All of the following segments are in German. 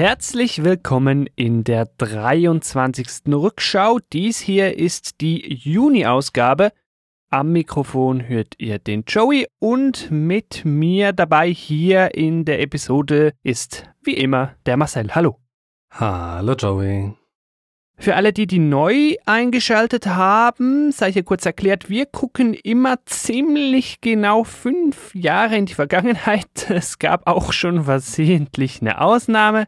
Herzlich willkommen in der 23. Rückschau. Dies hier ist die Juni-Ausgabe. Am Mikrofon hört ihr den Joey und mit mir dabei hier in der Episode ist wie immer der Marcel. Hallo. Hallo Joey. Für alle, die die neu eingeschaltet haben, sei hier kurz erklärt, wir gucken immer ziemlich genau fünf Jahre in die Vergangenheit. Es gab auch schon versehentlich eine Ausnahme.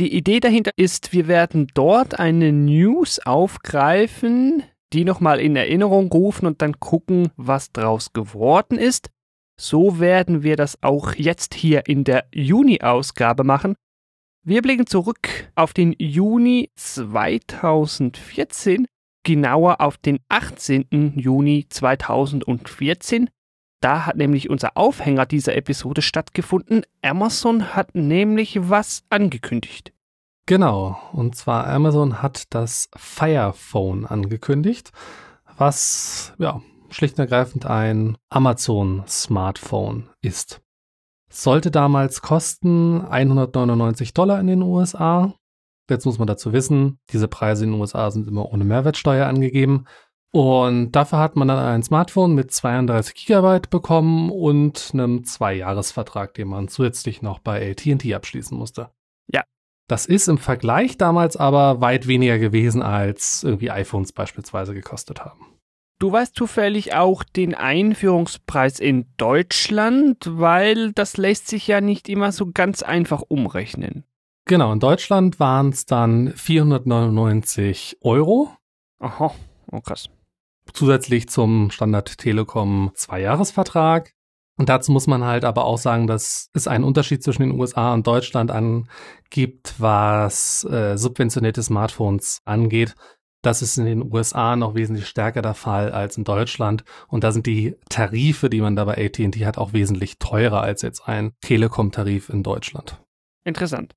Die Idee dahinter ist, wir werden dort eine News aufgreifen, die nochmal in Erinnerung rufen und dann gucken, was draus geworden ist. So werden wir das auch jetzt hier in der Juni-Ausgabe machen. Wir blicken zurück auf den Juni 2014, genauer auf den 18. Juni 2014. Da hat nämlich unser Aufhänger dieser Episode stattgefunden. Amazon hat nämlich was angekündigt. Genau, und zwar Amazon hat das Fire Phone angekündigt, was ja schlicht und ergreifend ein Amazon Smartphone ist. Sollte damals kosten 199 Dollar in den USA. Jetzt muss man dazu wissen, diese Preise in den USA sind immer ohne Mehrwertsteuer angegeben. Und dafür hat man dann ein Smartphone mit 32 Gigabyte bekommen und einem Zwei-Jahres-Vertrag, den man zusätzlich noch bei AT&T abschließen musste. Ja. Das ist im Vergleich damals aber weit weniger gewesen, als irgendwie iPhones beispielsweise gekostet haben. Du weißt zufällig auch den Einführungspreis in Deutschland, weil das lässt sich ja nicht immer so ganz einfach umrechnen. Genau, in Deutschland waren es dann 499 Euro. Aha, oh krass. Zusätzlich zum Standard Telekom Zweijahresvertrag. Und dazu muss man halt aber auch sagen, dass es einen Unterschied zwischen den USA und Deutschland angibt, was äh, subventionierte Smartphones angeht. Das ist in den USA noch wesentlich stärker der Fall als in Deutschland. Und da sind die Tarife, die man da bei AT&T hat, auch wesentlich teurer als jetzt ein Telekom-Tarif in Deutschland. Interessant.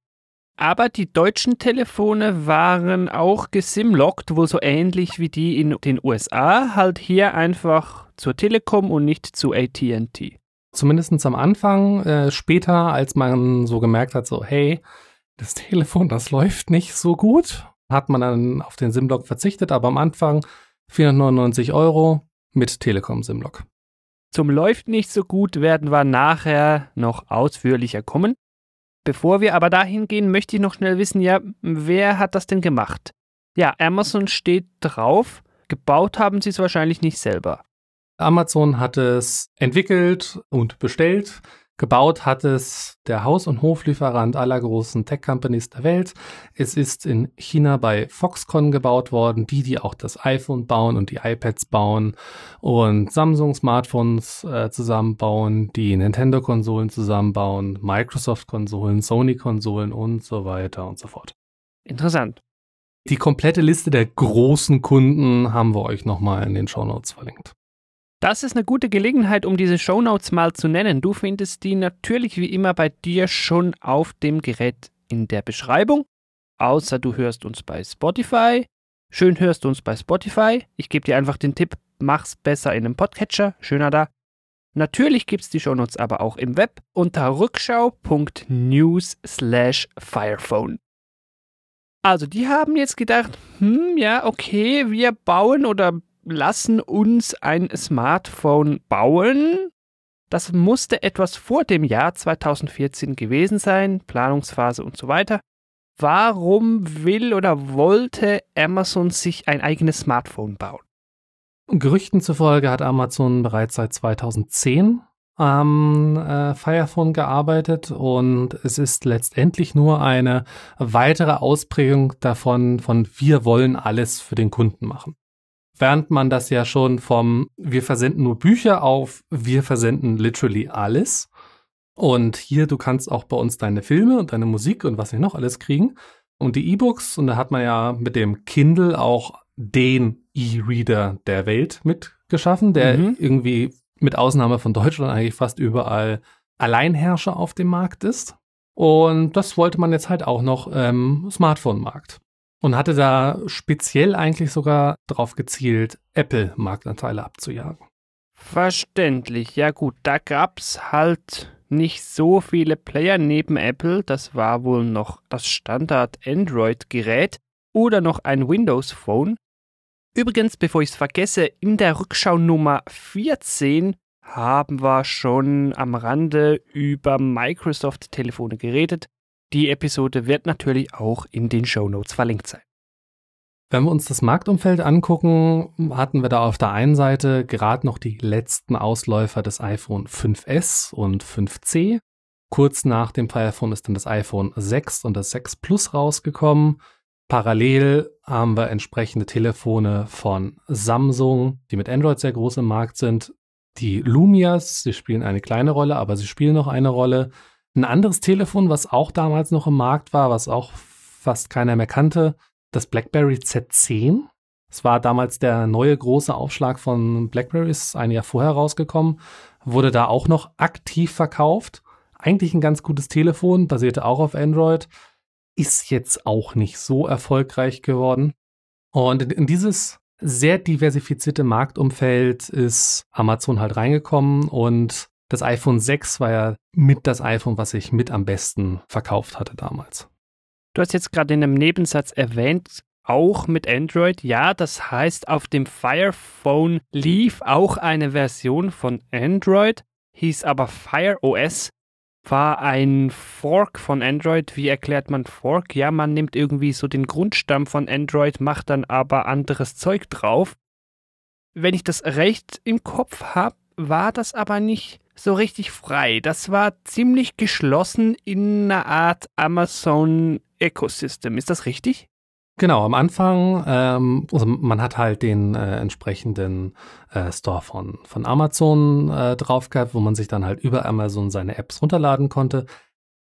Aber die deutschen Telefone waren auch gesimlockt, wohl so ähnlich wie die in den USA, halt hier einfach zur Telekom und nicht zu AT&T. Zumindest am Anfang, äh, später, als man so gemerkt hat, so, hey, das Telefon, das läuft nicht so gut, hat man dann auf den SIM-Block verzichtet, aber am Anfang 499 Euro mit Telekom SIM-Block. Zum läuft nicht so gut werden wir nachher noch ausführlicher kommen. Bevor wir aber dahin gehen, möchte ich noch schnell wissen, ja, wer hat das denn gemacht? Ja, Amazon steht drauf. Gebaut haben sie es wahrscheinlich nicht selber. Amazon hat es entwickelt und bestellt. Gebaut hat es der Haus- und Hoflieferant aller großen Tech-Companies der Welt. Es ist in China bei Foxconn gebaut worden, die, die auch das iPhone bauen und die iPads bauen und Samsung-Smartphones äh, zusammenbauen, die Nintendo-Konsolen zusammenbauen, Microsoft-Konsolen, Sony-Konsolen und so weiter und so fort. Interessant. Die komplette Liste der großen Kunden haben wir euch nochmal in den Show Notes verlinkt. Das ist eine gute Gelegenheit, um diese Shownotes mal zu nennen. Du findest die natürlich wie immer bei dir schon auf dem Gerät in der Beschreibung. Außer du hörst uns bei Spotify. Schön hörst du uns bei Spotify. Ich gebe dir einfach den Tipp, mach's besser in einem Podcatcher. Schöner da. Natürlich gibt's die Shownotes aber auch im Web unter rückschau.news slash firephone. Also, die haben jetzt gedacht, hm, ja, okay, wir bauen oder lassen uns ein Smartphone bauen. Das musste etwas vor dem Jahr 2014 gewesen sein, Planungsphase und so weiter. Warum will oder wollte Amazon sich ein eigenes Smartphone bauen? Gerüchten zufolge hat Amazon bereits seit 2010 am äh, Firephone gearbeitet und es ist letztendlich nur eine weitere Ausprägung davon, von wir wollen alles für den Kunden machen während man das ja schon vom wir versenden nur Bücher auf wir versenden literally alles. Und hier, du kannst auch bei uns deine Filme und deine Musik und was wir noch alles kriegen. Und die E-Books, und da hat man ja mit dem Kindle auch den E-Reader der Welt mitgeschaffen, der mhm. irgendwie mit Ausnahme von Deutschland eigentlich fast überall Alleinherrscher auf dem Markt ist. Und das wollte man jetzt halt auch noch im Smartphone-Markt und hatte da speziell eigentlich sogar darauf gezielt, Apple Marktanteile abzujagen. Verständlich, ja gut, da gab's halt nicht so viele Player neben Apple. Das war wohl noch das Standard Android-Gerät oder noch ein Windows Phone. Übrigens, bevor ich es vergesse, in der Rückschau Nummer 14 haben wir schon am Rande über Microsoft-Telefone geredet. Die Episode wird natürlich auch in den Show Notes verlinkt sein. Wenn wir uns das Marktumfeld angucken, hatten wir da auf der einen Seite gerade noch die letzten Ausläufer des iPhone 5S und 5C. Kurz nach dem iPhone ist dann das iPhone 6 und das 6 Plus rausgekommen. Parallel haben wir entsprechende Telefone von Samsung, die mit Android sehr groß im Markt sind. Die Lumias, sie spielen eine kleine Rolle, aber sie spielen noch eine Rolle. Ein anderes Telefon, was auch damals noch im Markt war, was auch fast keiner mehr kannte, das BlackBerry Z10. Es war damals der neue große Aufschlag von BlackBerry, ist ein Jahr vorher rausgekommen, wurde da auch noch aktiv verkauft. Eigentlich ein ganz gutes Telefon, basierte auch auf Android, ist jetzt auch nicht so erfolgreich geworden. Und in, in dieses sehr diversifizierte Marktumfeld ist Amazon halt reingekommen und das iPhone 6 war ja mit das iPhone, was ich mit am besten verkauft hatte damals. Du hast jetzt gerade in einem Nebensatz erwähnt, auch mit Android. Ja, das heißt, auf dem Fire Phone lief auch eine Version von Android, hieß aber Fire OS, war ein Fork von Android. Wie erklärt man Fork? Ja, man nimmt irgendwie so den Grundstamm von Android, macht dann aber anderes Zeug drauf. Wenn ich das recht im Kopf habe, war das aber nicht so richtig frei. Das war ziemlich geschlossen in einer Art Amazon Ecosystem. Ist das richtig? Genau, am Anfang, ähm, also man hat halt den äh, entsprechenden äh, Store von, von Amazon äh, drauf gehabt, wo man sich dann halt über Amazon seine Apps runterladen konnte.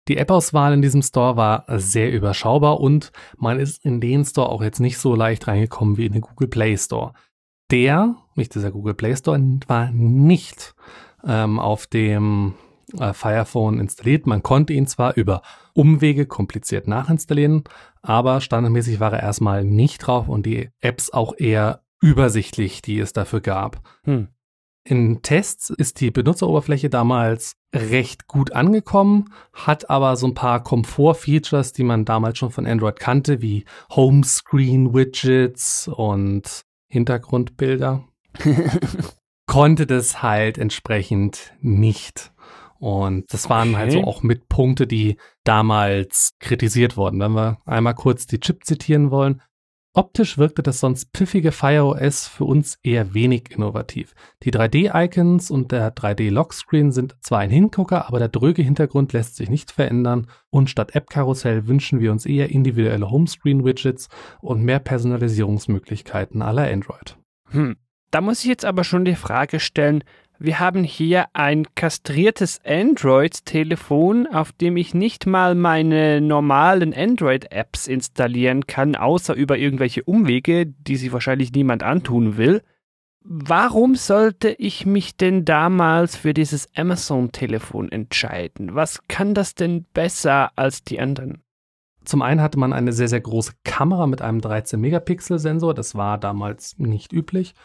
Die App-Auswahl in diesem Store war sehr überschaubar und man ist in den Store auch jetzt nicht so leicht reingekommen wie in den Google Play Store. Der, nicht dieser Google Play Store, war nicht ähm, auf dem äh, Fire Phone installiert. Man konnte ihn zwar über Umwege kompliziert nachinstallieren, aber standardmäßig war er erstmal nicht drauf und die Apps auch eher übersichtlich, die es dafür gab. Hm. In Tests ist die Benutzeroberfläche damals recht gut angekommen, hat aber so ein paar Komfort-Features, die man damals schon von Android kannte, wie Homescreen-Widgets und Hintergrundbilder. konnte das halt entsprechend nicht. Und das waren okay. halt so auch mit Punkte, die damals kritisiert wurden. Wenn wir einmal kurz die Chip zitieren wollen. Optisch wirkte das sonst piffige Fire OS für uns eher wenig innovativ. Die 3D-Icons und der 3D-Lockscreen sind zwar ein Hingucker, aber der dröge Hintergrund lässt sich nicht verändern und statt App-Karussell wünschen wir uns eher individuelle Homescreen-Widgets und mehr Personalisierungsmöglichkeiten aller Android. Hm. Da muss ich jetzt aber schon die Frage stellen, wir haben hier ein kastriertes Android-Telefon, auf dem ich nicht mal meine normalen Android-Apps installieren kann, außer über irgendwelche Umwege, die sich wahrscheinlich niemand antun will. Warum sollte ich mich denn damals für dieses Amazon-Telefon entscheiden? Was kann das denn besser als die anderen? Zum einen hatte man eine sehr, sehr große Kamera mit einem 13-Megapixel-Sensor. Das war damals nicht üblich.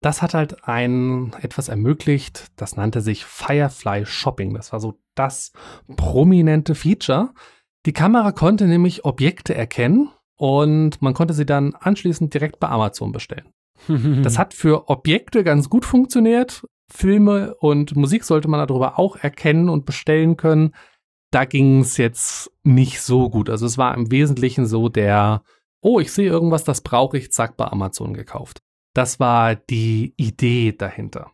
Das hat halt ein etwas ermöglicht, das nannte sich Firefly Shopping. Das war so das prominente Feature. Die Kamera konnte nämlich Objekte erkennen und man konnte sie dann anschließend direkt bei Amazon bestellen. das hat für Objekte ganz gut funktioniert. Filme und Musik sollte man darüber auch erkennen und bestellen können. Da ging es jetzt nicht so gut. Also es war im Wesentlichen so der, oh, ich sehe irgendwas, das brauche ich, zack, bei Amazon gekauft. Das war die Idee dahinter.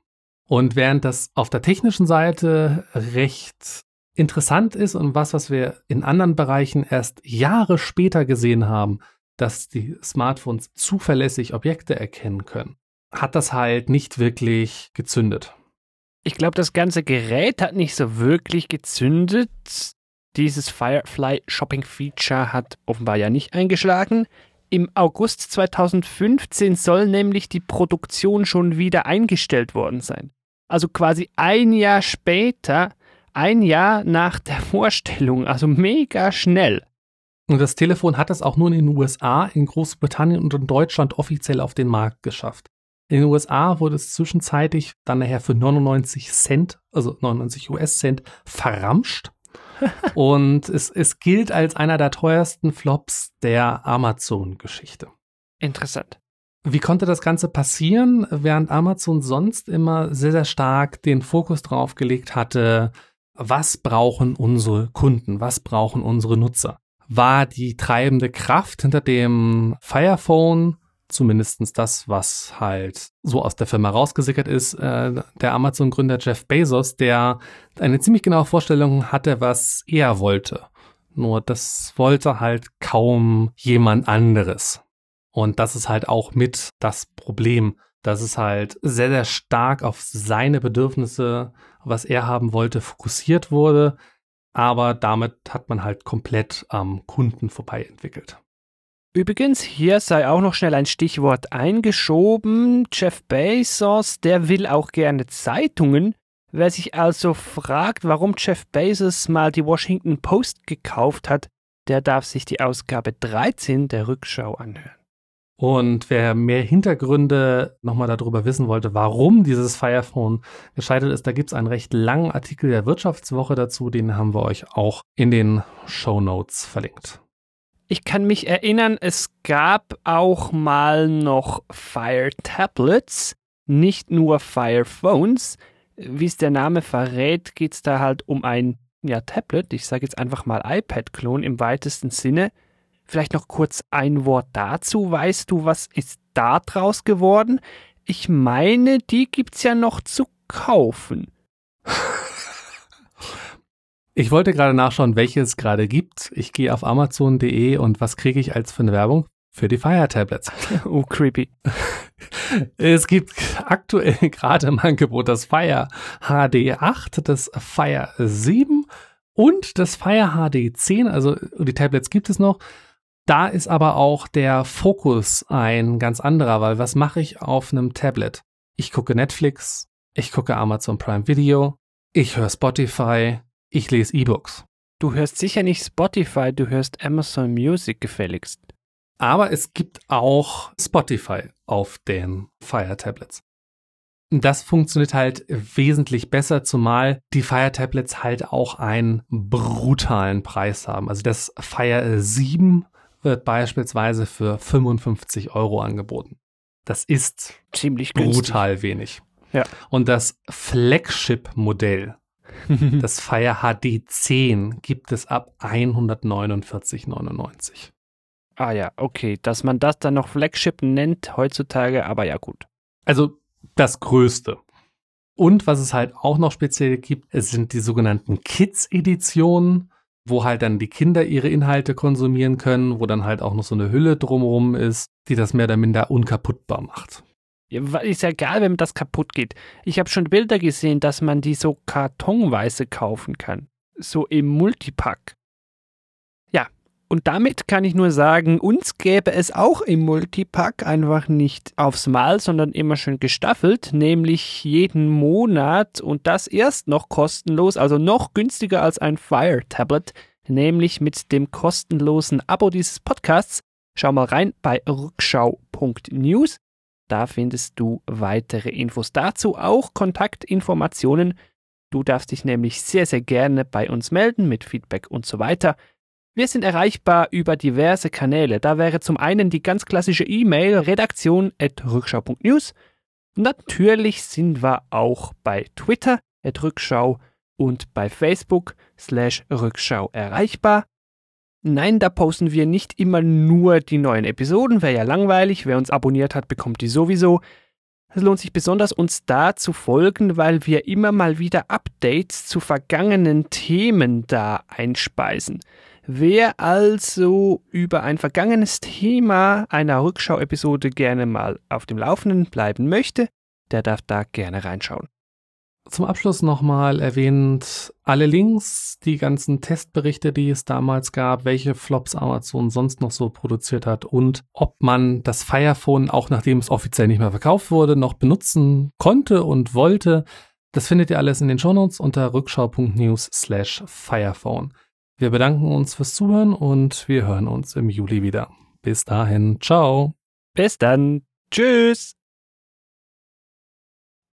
Und während das auf der technischen Seite recht interessant ist und was, was wir in anderen Bereichen erst Jahre später gesehen haben, dass die Smartphones zuverlässig Objekte erkennen können, hat das halt nicht wirklich gezündet. Ich glaube, das ganze Gerät hat nicht so wirklich gezündet. Dieses Firefly Shopping Feature hat offenbar ja nicht eingeschlagen. Im August 2015 soll nämlich die Produktion schon wieder eingestellt worden sein. Also quasi ein Jahr später, ein Jahr nach der Vorstellung, also mega schnell. Und das Telefon hat es auch nur in den USA, in Großbritannien und in Deutschland offiziell auf den Markt geschafft. In den USA wurde es zwischenzeitlich dann nachher für 99 Cent, also 99 US-Cent, verramscht. Und es, es gilt als einer der teuersten Flops der Amazon-Geschichte. Interessant. Wie konnte das Ganze passieren, während Amazon sonst immer sehr, sehr stark den Fokus drauf gelegt hatte, was brauchen unsere Kunden, was brauchen unsere Nutzer? War die treibende Kraft hinter dem Firephone zumindestens das, was halt so aus der Firma rausgesickert ist, äh, der Amazon-Gründer Jeff Bezos, der eine ziemlich genaue Vorstellung hatte, was er wollte. Nur das wollte halt kaum jemand anderes. Und das ist halt auch mit das Problem, dass es halt sehr, sehr stark auf seine Bedürfnisse, was er haben wollte, fokussiert wurde. Aber damit hat man halt komplett am Kunden vorbei entwickelt. Übrigens, hier sei auch noch schnell ein Stichwort eingeschoben. Jeff Bezos, der will auch gerne Zeitungen. Wer sich also fragt, warum Jeff Bezos mal die Washington Post gekauft hat, der darf sich die Ausgabe 13 der Rückschau anhören. Und wer mehr Hintergründe nochmal darüber wissen wollte, warum dieses Firephone gescheitert ist, da gibt es einen recht langen Artikel der Wirtschaftswoche dazu, den haben wir euch auch in den Show Notes verlinkt. Ich kann mich erinnern, es gab auch mal noch Fire Tablets, nicht nur Fire Phones. Wie es der Name verrät, geht es da halt um ein ja, Tablet, ich sage jetzt einfach mal iPad-Klon im weitesten Sinne. Vielleicht noch kurz ein Wort dazu. Weißt du, was ist da draus geworden? Ich meine, die gibt's ja noch zu kaufen. Ich wollte gerade nachschauen, welche es gerade gibt. Ich gehe auf amazon.de und was kriege ich als für eine Werbung? Für die Fire Tablets. Oh, creepy. Es gibt aktuell gerade im Angebot das Fire HD 8, das Fire 7 und das Fire HD 10. Also die Tablets gibt es noch. Da ist aber auch der Fokus ein ganz anderer, weil was mache ich auf einem Tablet? Ich gucke Netflix, ich gucke Amazon Prime Video, ich höre Spotify, ich lese E-Books. Du hörst sicher nicht Spotify, du hörst Amazon Music gefälligst. Aber es gibt auch Spotify auf den Fire Tablets. Das funktioniert halt wesentlich besser, zumal die Fire Tablets halt auch einen brutalen Preis haben. Also das Fire 7 wird beispielsweise für 55 Euro angeboten. Das ist ziemlich brutal günstig. wenig. Ja. Und das Flagship-Modell das Fire HD 10 gibt es ab 149,99. Ah ja, okay. Dass man das dann noch Flagship nennt heutzutage, aber ja gut. Also das Größte. Und was es halt auch noch speziell gibt, es sind die sogenannten Kids-Editionen, wo halt dann die Kinder ihre Inhalte konsumieren können, wo dann halt auch noch so eine Hülle drumherum ist, die das mehr oder minder unkaputtbar macht. Ist ja egal, wenn das kaputt geht. Ich habe schon Bilder gesehen, dass man die so kartonweise kaufen kann. So im Multipack. Ja, und damit kann ich nur sagen, uns gäbe es auch im Multipack einfach nicht aufs Mal, sondern immer schön gestaffelt, nämlich jeden Monat und das erst noch kostenlos, also noch günstiger als ein Fire Tablet, nämlich mit dem kostenlosen Abo dieses Podcasts. Schau mal rein bei rückschau.news. Da findest du weitere Infos dazu, auch Kontaktinformationen. Du darfst dich nämlich sehr, sehr gerne bei uns melden mit Feedback und so weiter. Wir sind erreichbar über diverse Kanäle. Da wäre zum einen die ganz klassische E-Mail redaktion.rückschau.news. Natürlich sind wir auch bei Twitter Rückschau und bei Facebook slash Rückschau erreichbar. Nein, da posten wir nicht immer nur die neuen Episoden, wäre ja langweilig. Wer uns abonniert hat, bekommt die sowieso. Es lohnt sich besonders, uns da zu folgen, weil wir immer mal wieder Updates zu vergangenen Themen da einspeisen. Wer also über ein vergangenes Thema einer Rückschau-Episode gerne mal auf dem Laufenden bleiben möchte, der darf da gerne reinschauen. Zum Abschluss nochmal erwähnt alle Links, die ganzen Testberichte, die es damals gab, welche Flops Amazon sonst noch so produziert hat und ob man das Firephone, auch nachdem es offiziell nicht mehr verkauft wurde, noch benutzen konnte und wollte. Das findet ihr alles in den Shownotes unter rückschau.news slash Firephone. Wir bedanken uns fürs Zuhören und wir hören uns im Juli wieder. Bis dahin, ciao. Bis dann. Tschüss.